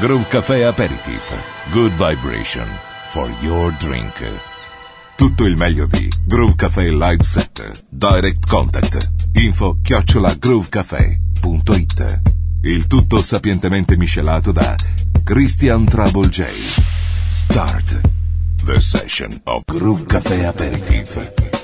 Groove Café Aperitif. Good vibration for your drink. Tutto il meglio di Groove Café Live Set. Direct Contact. Info chiocciola groovecafé.it. Il tutto sapientemente miscelato da Christian Trouble J. Start the session of Groove Café Aperitif.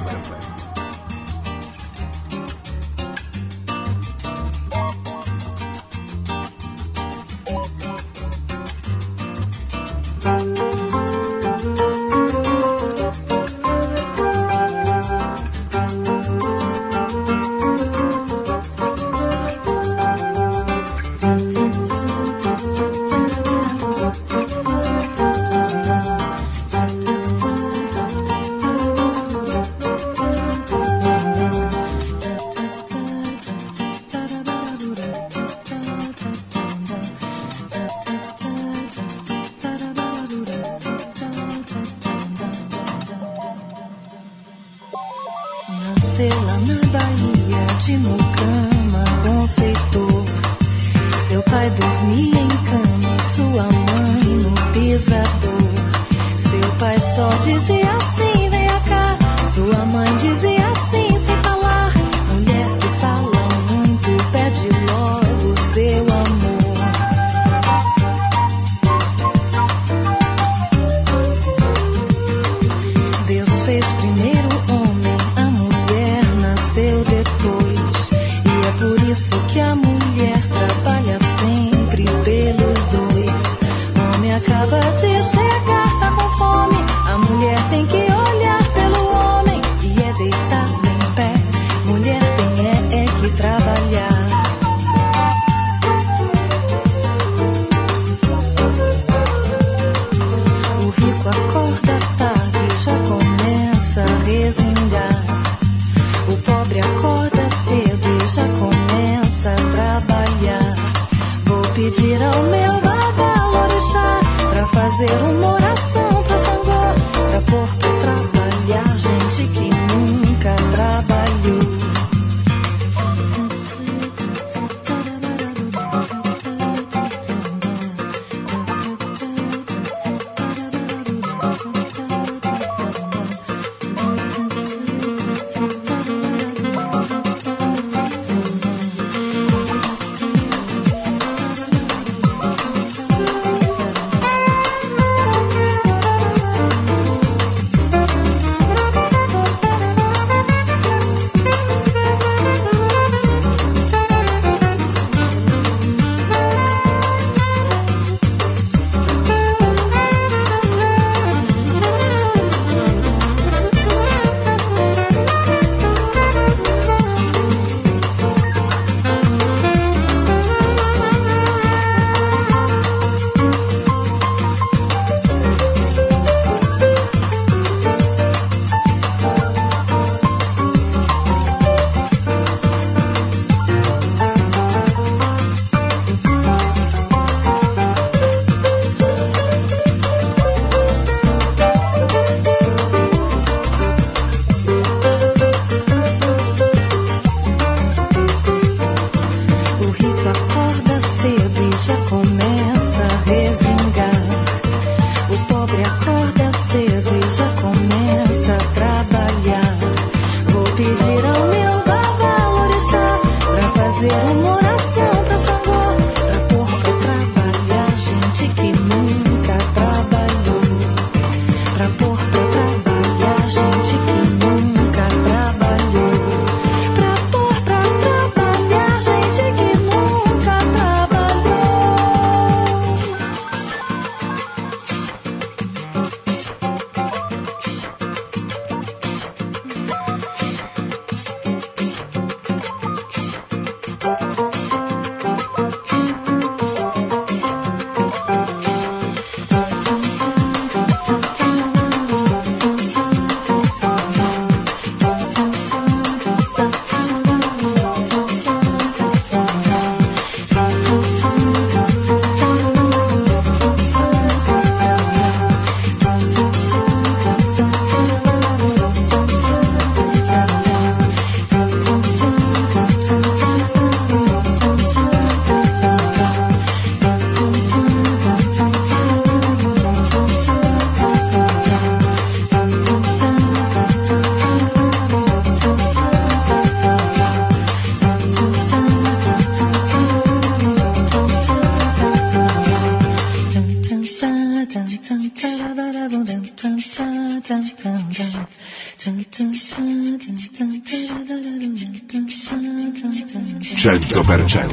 100%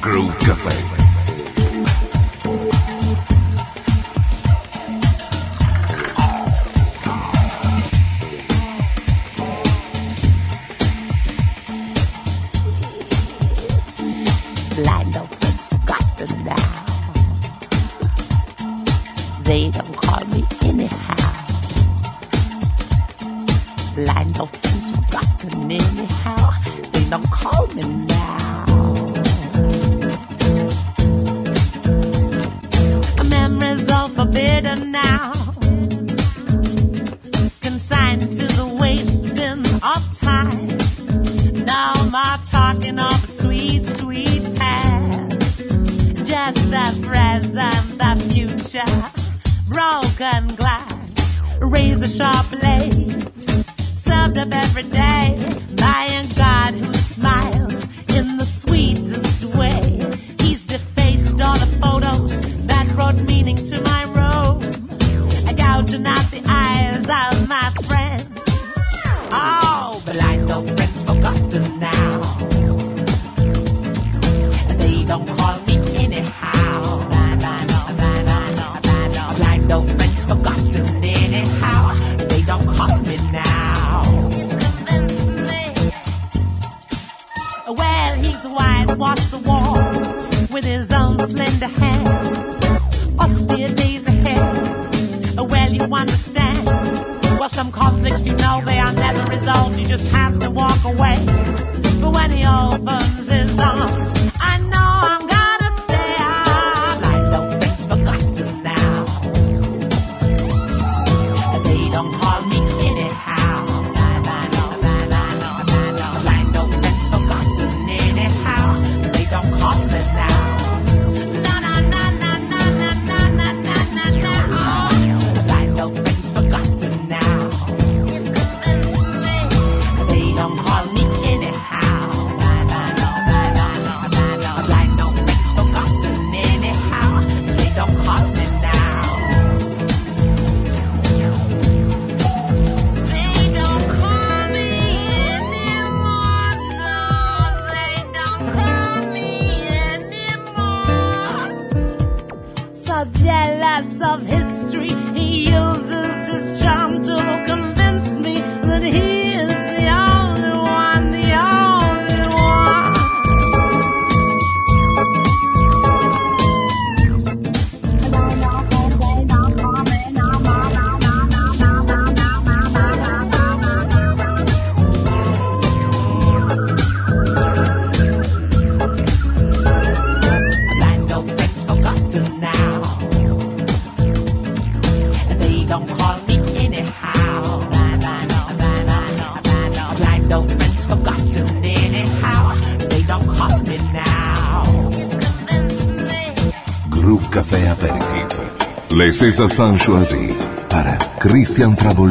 Groove Café Princesa Sanchoisi para Christian Trouble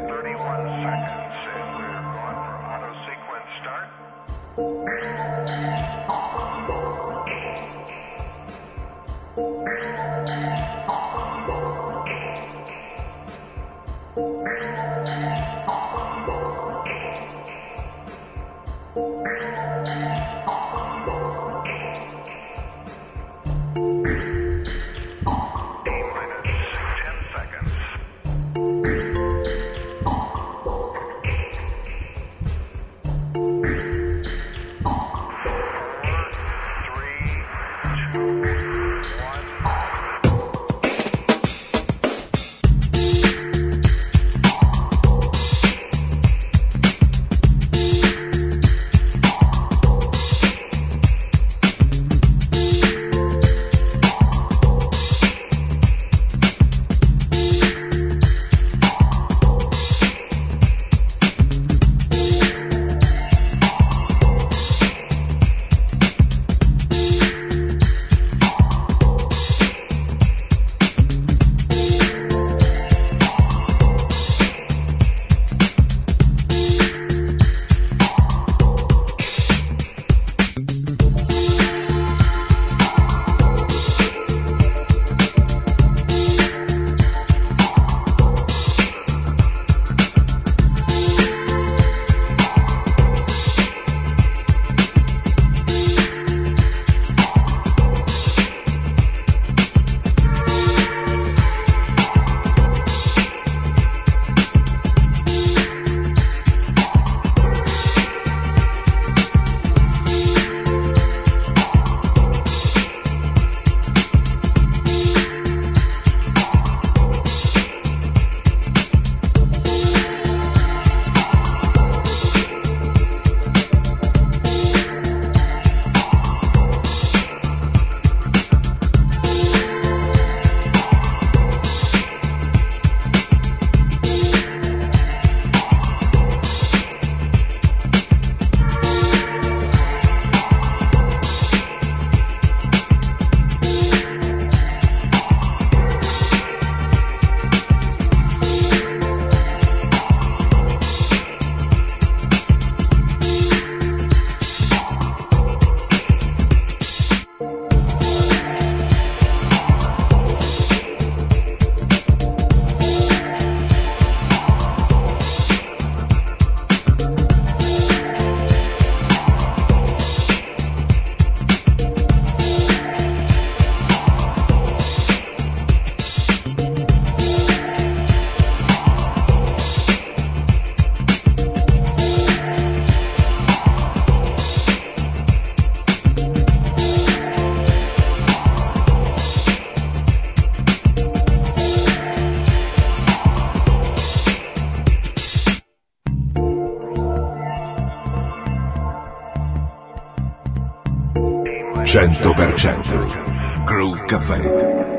100% Groove Café.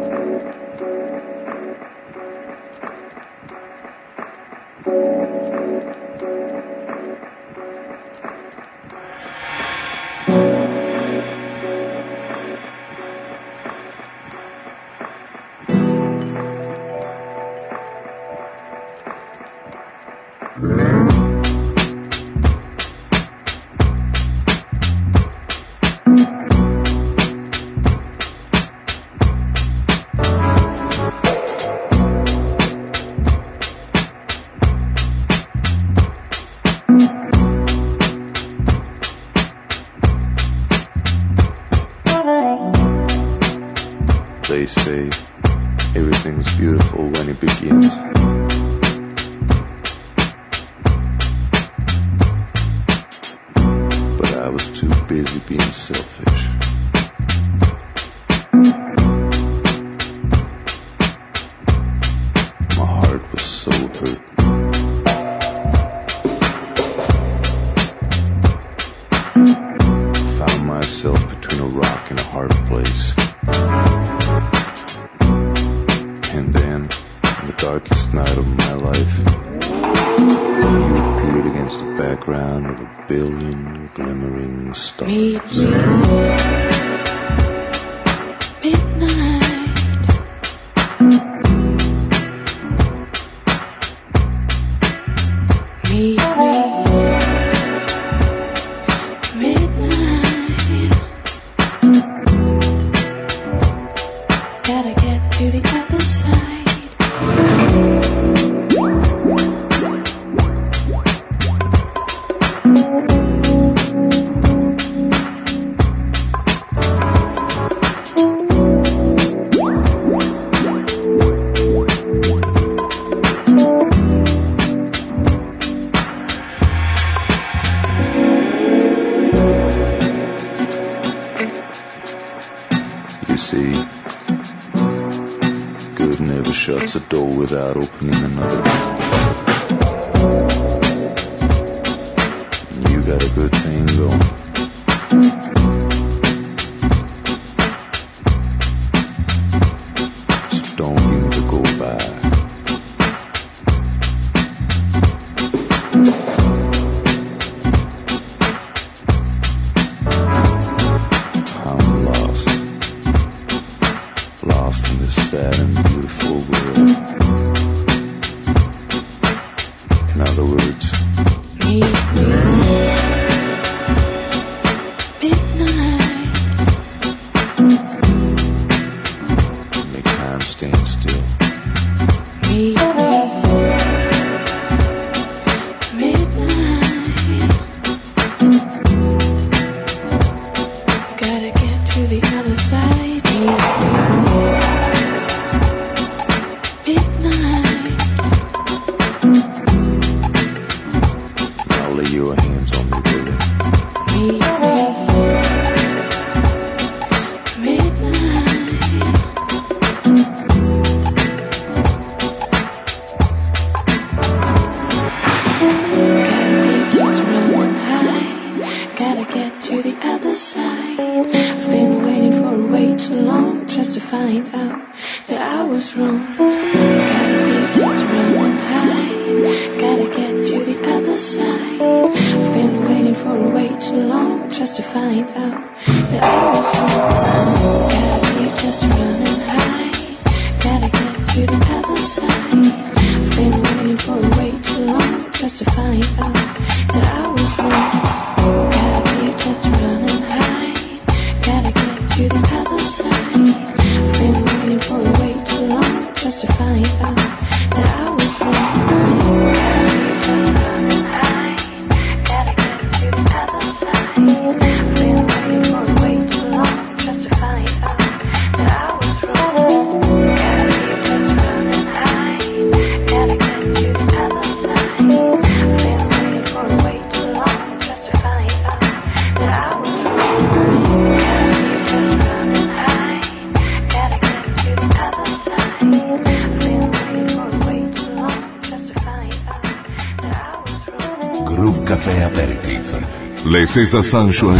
Princesa Sanshua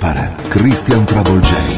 para Christian Travel J.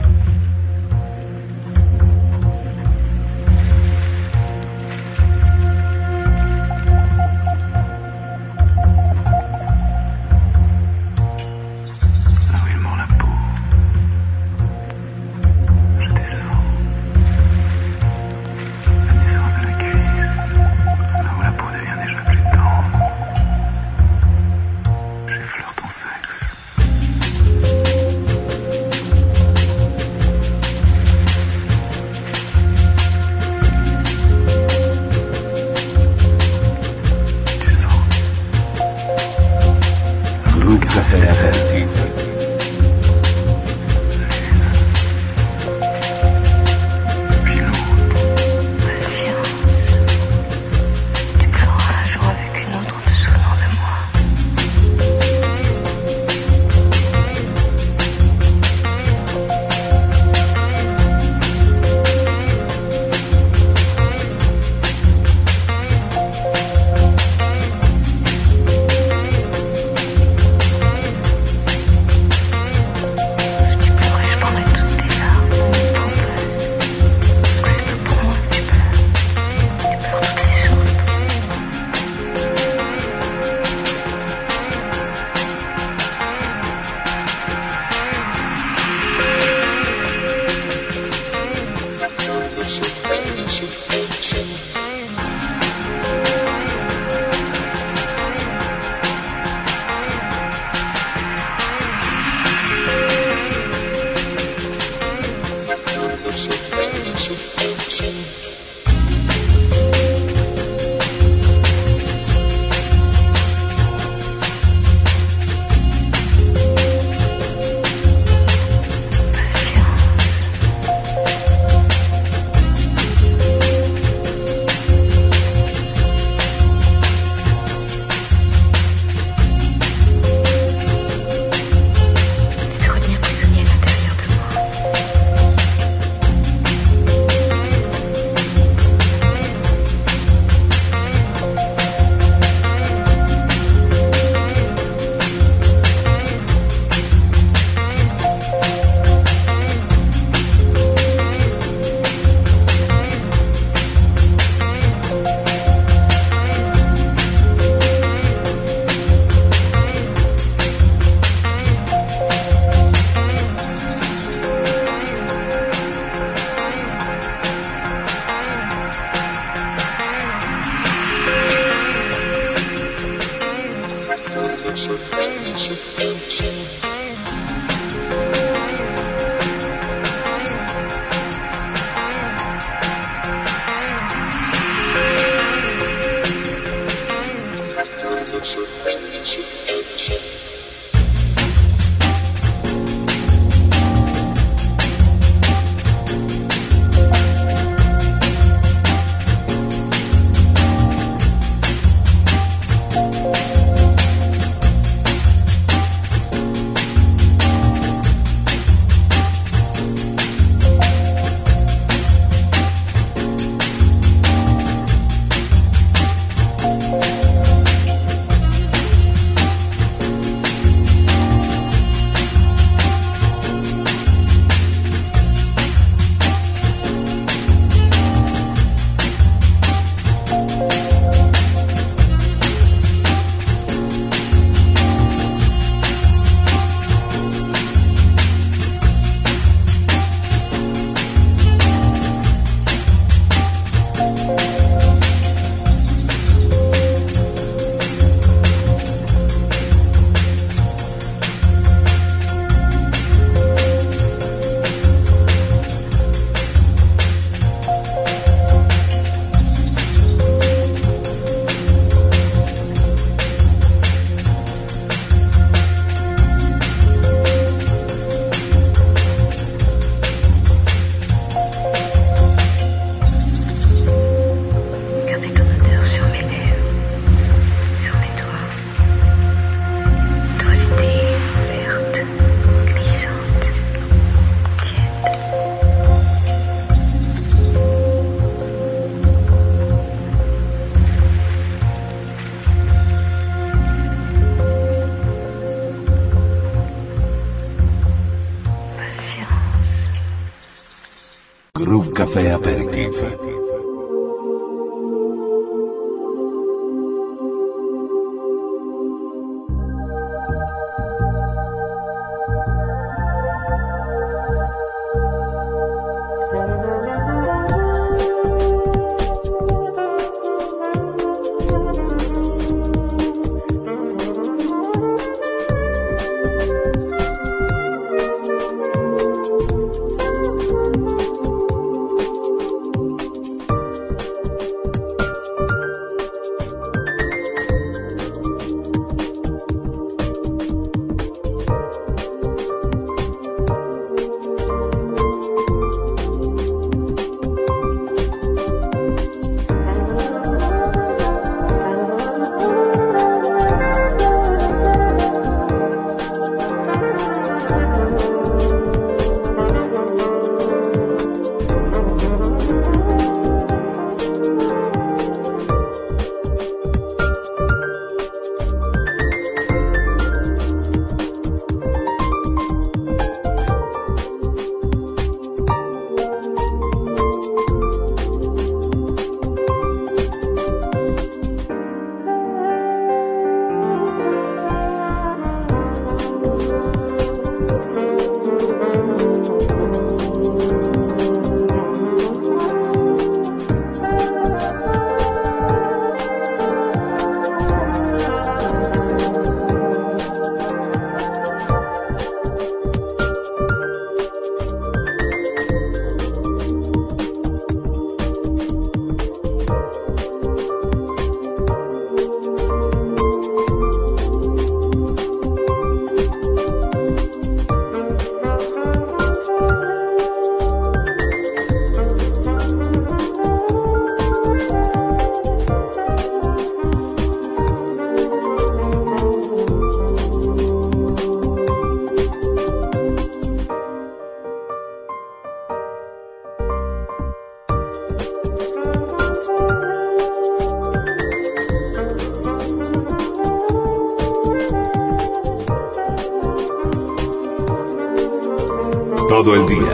Todo el día,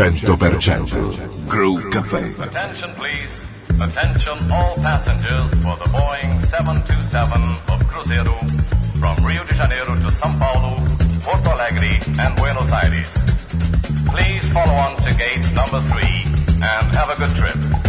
100% Groove Café. Attention, please. Attention, all passengers for the Boeing 727 of Cruzeiro from Rio de Janeiro to São Paulo, Porto Alegre, and Buenos Aires. Please follow on to gate number three and have a good trip.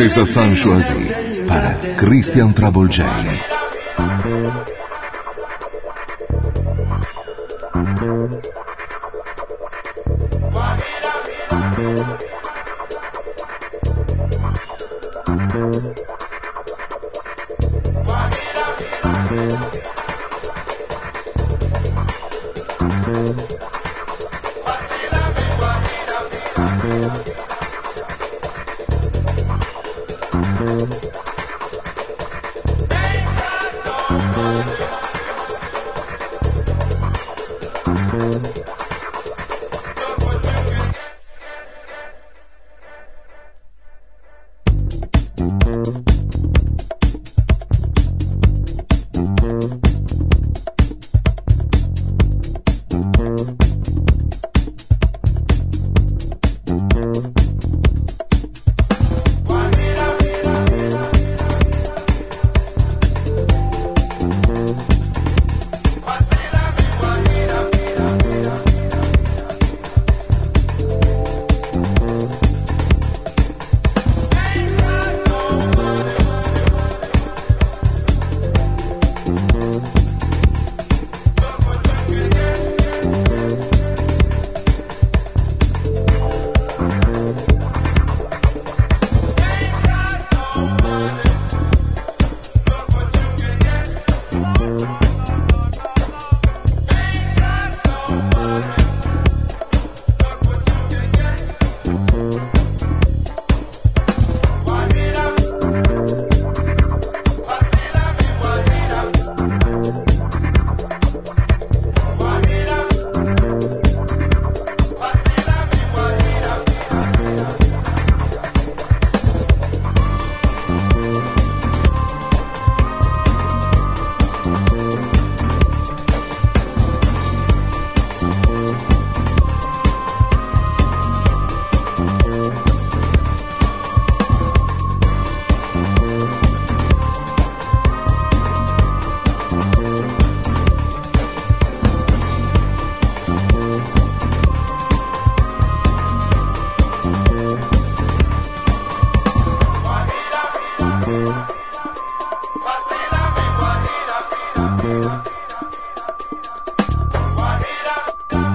Princesa Sanchoisie para Christian Travolgeri.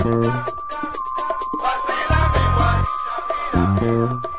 Thank you.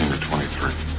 18 to 23.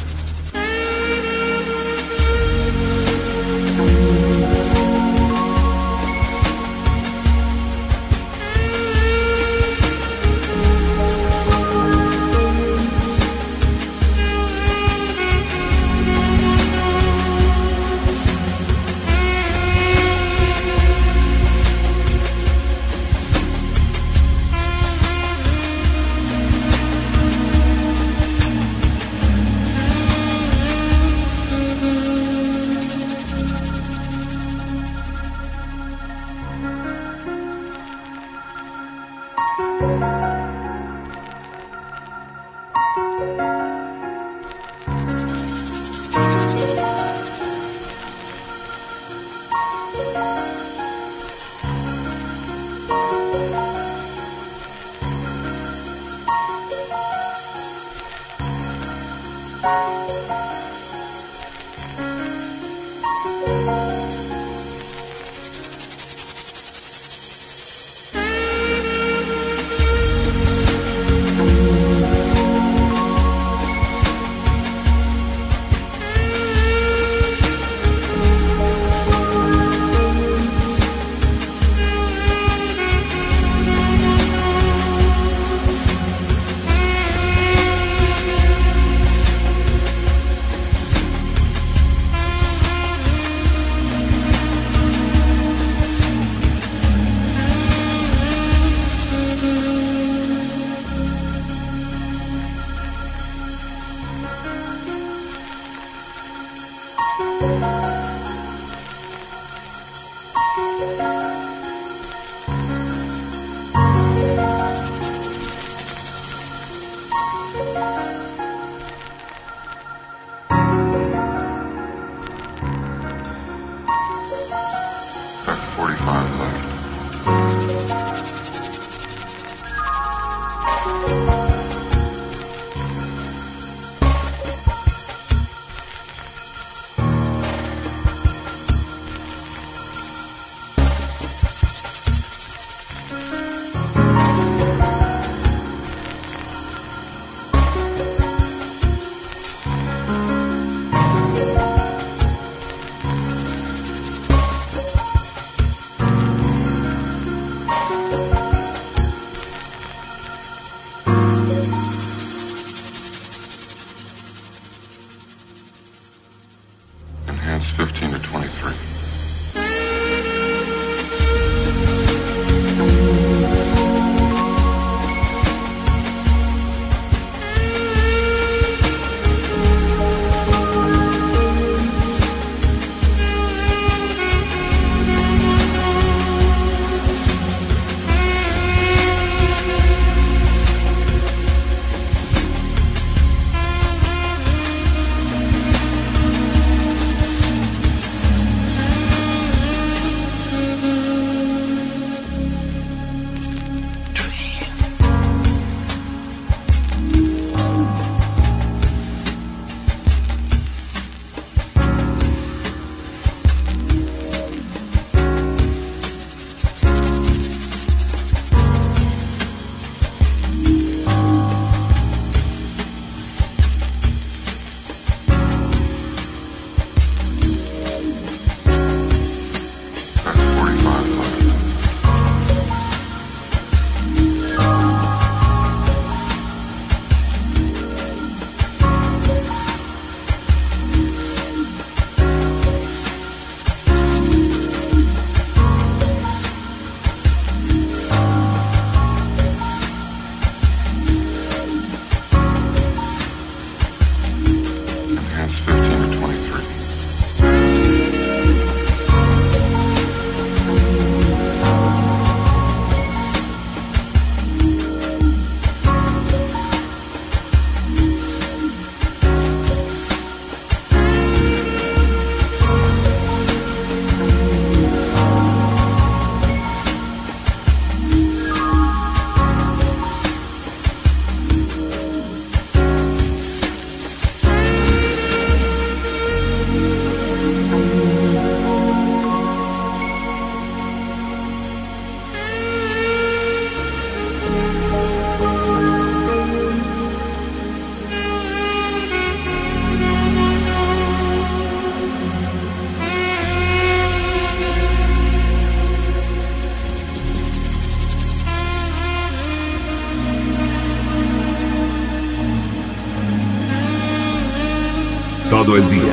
Todo el día,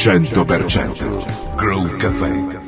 100% Groove Cafe.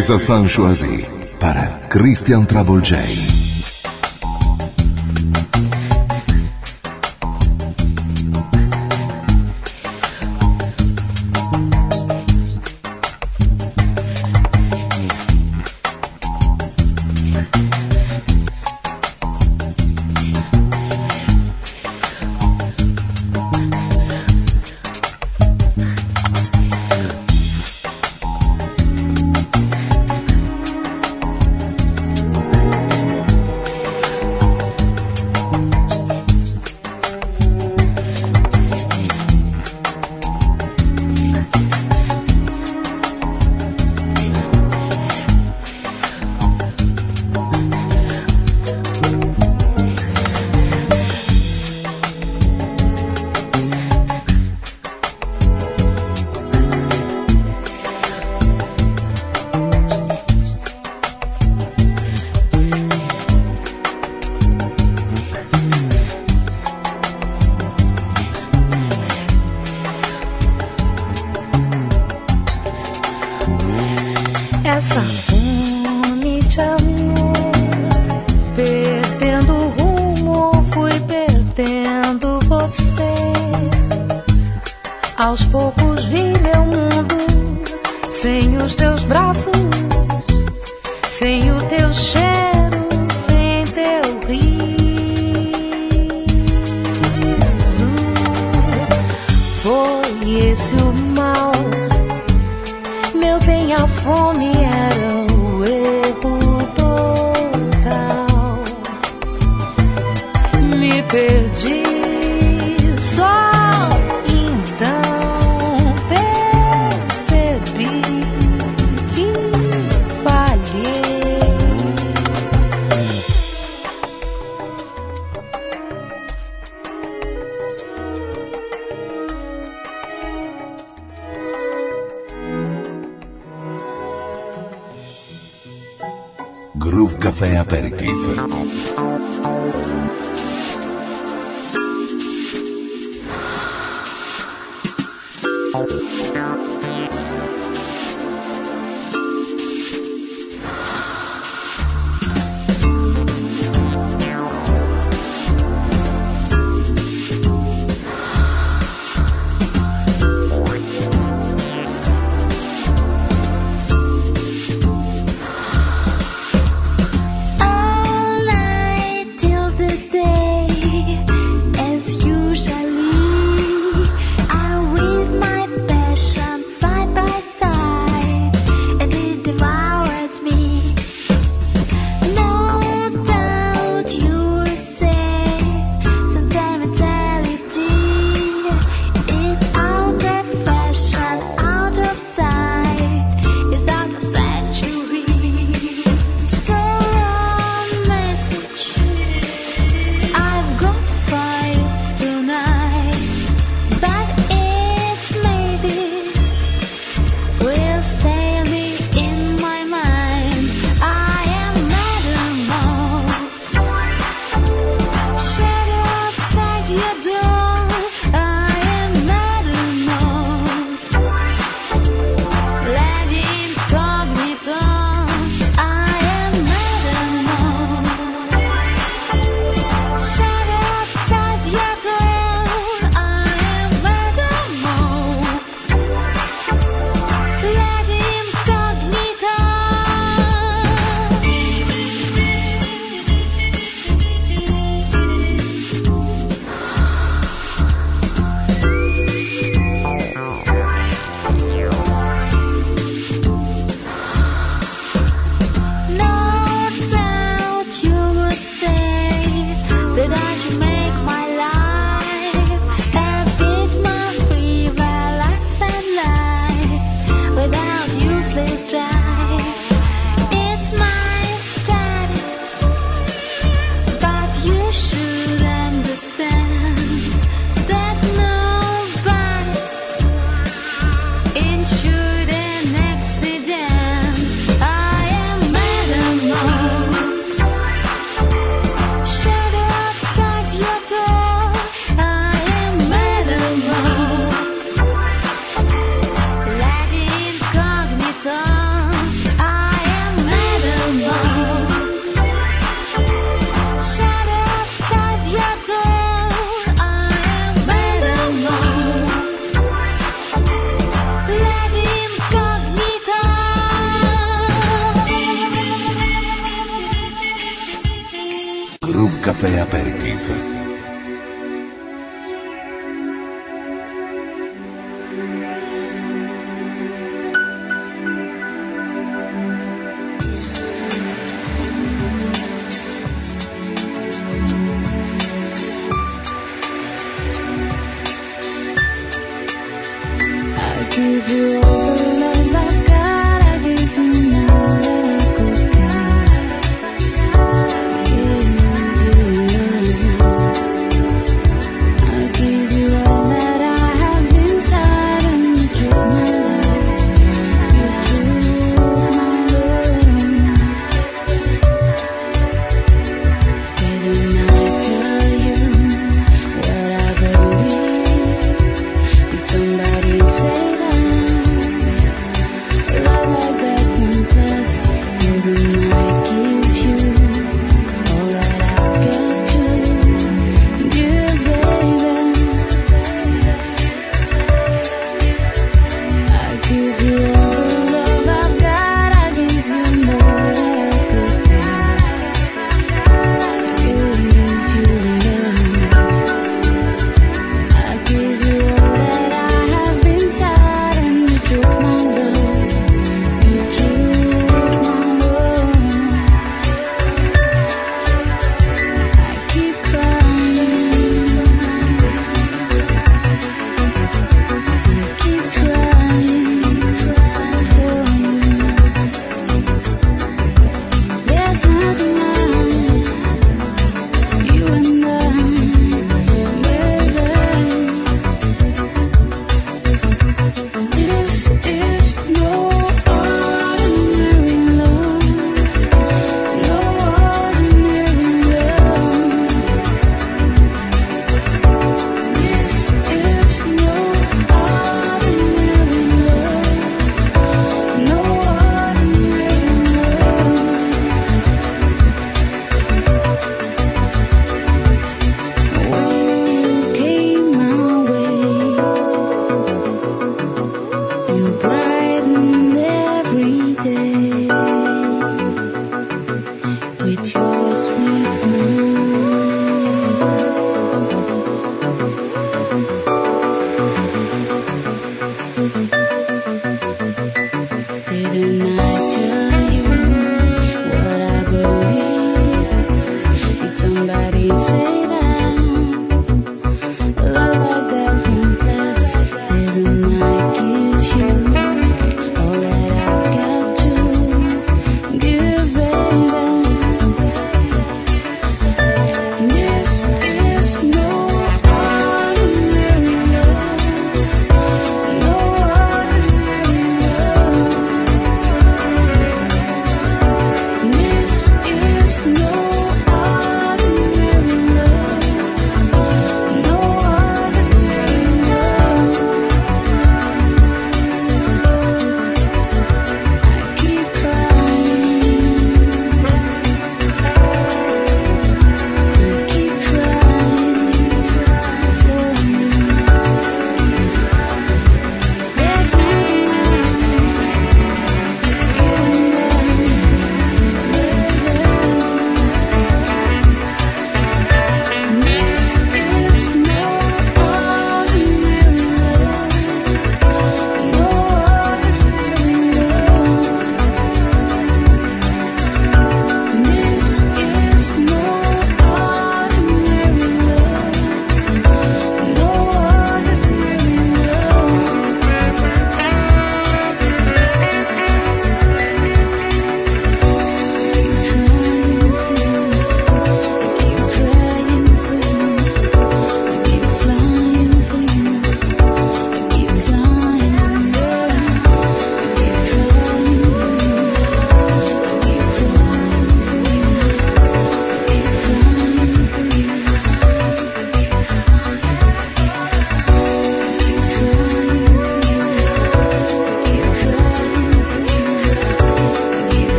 Teresa Sanchoisi para Christian Travolgei.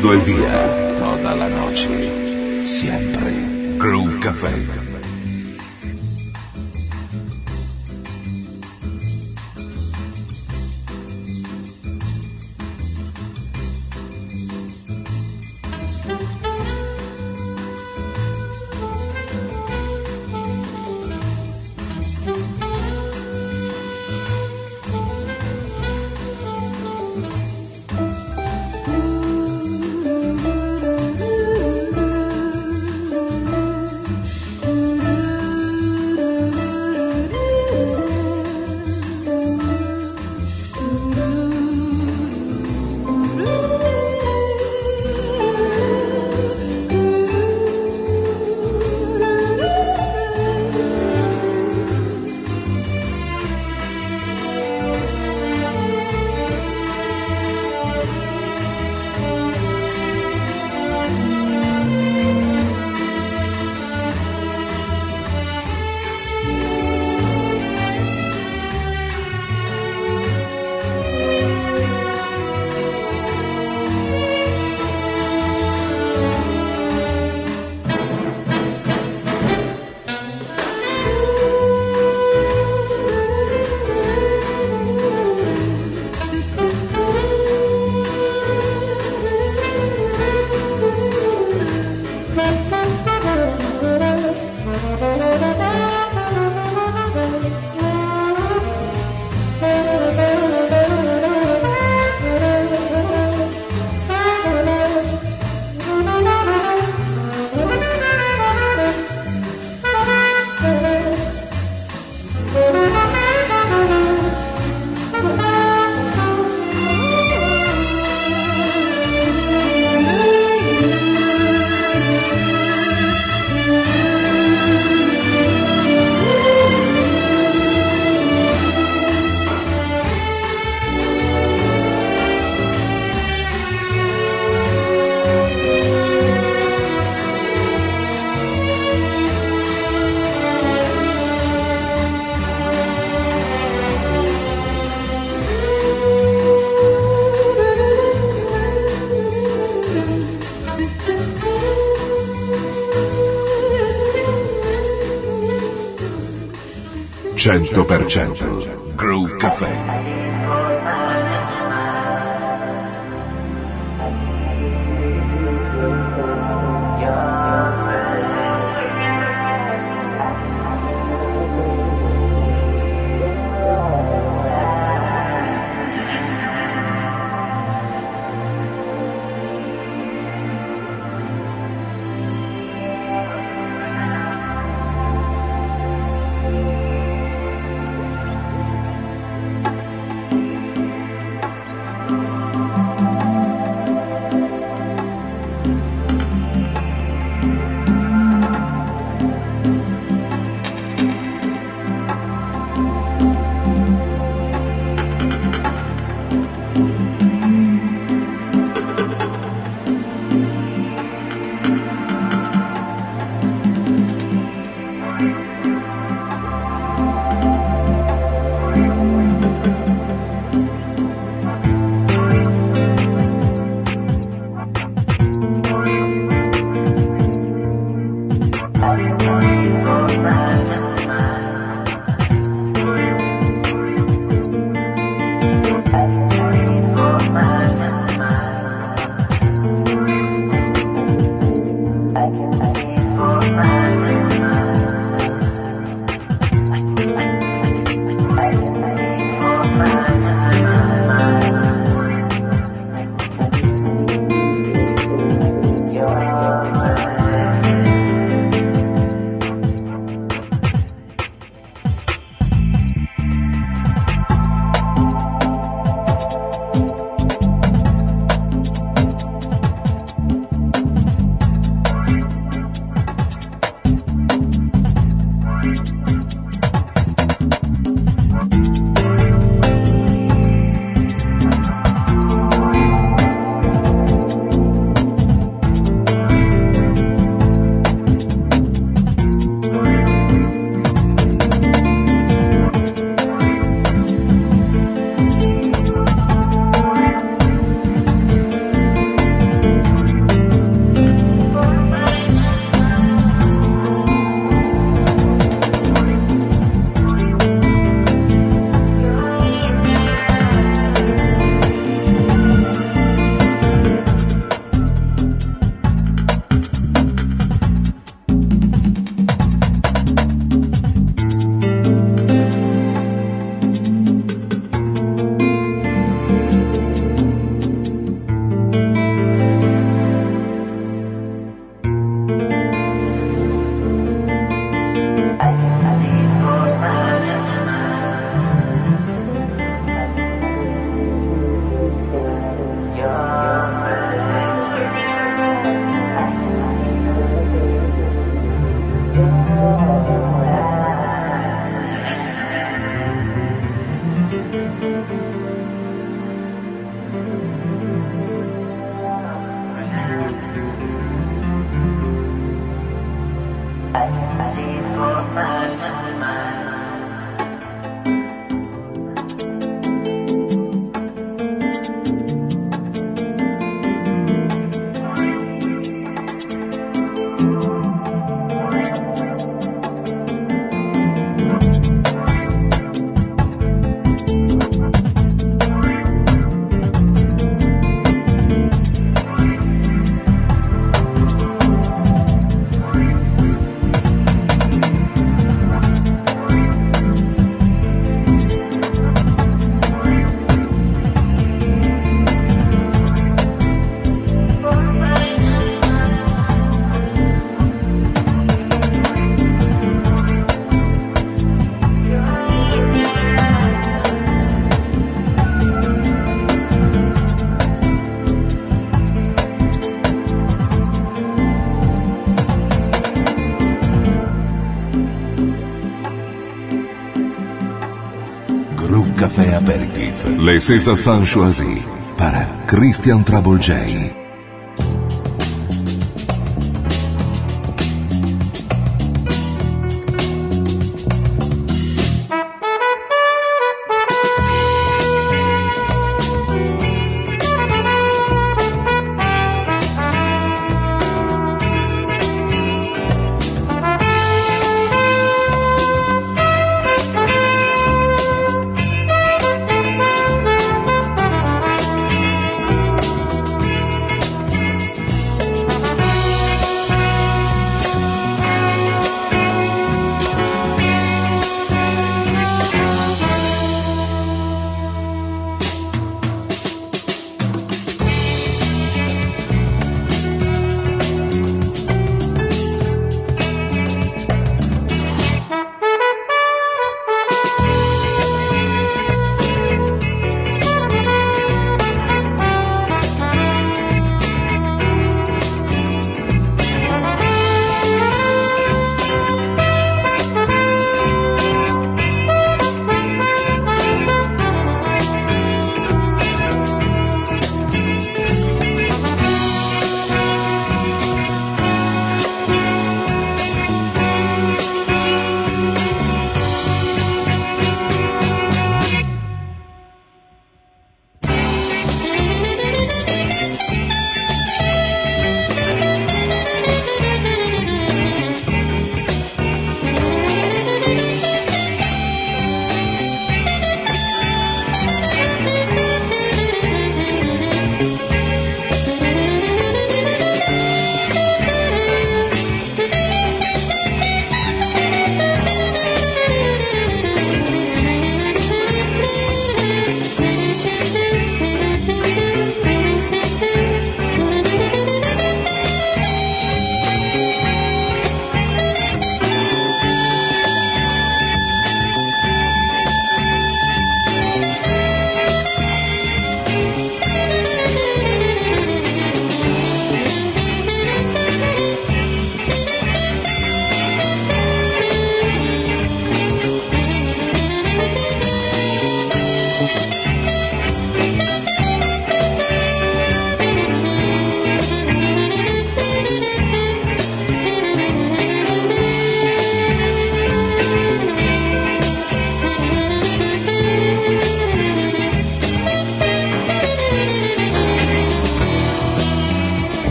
Todo el día, 100% Groove Cafe. Les César Sanchoisi para Christian Trouble J.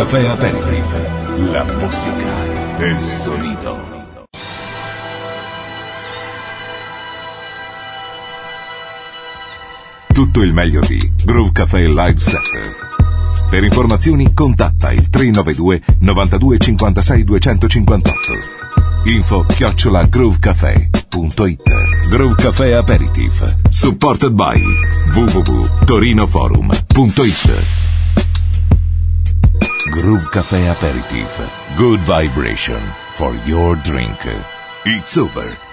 Café Aperitif. La música, el sonido. Tutto il meglio di Groove Café Live Set. Per informazioni contatta il 392 92 56 258. Info chiocciola groovecafé.it Groove Café Aperitif. Supported by www.torinoforum.it Groove Café Aperitif. Good vibration for your drink. It's over.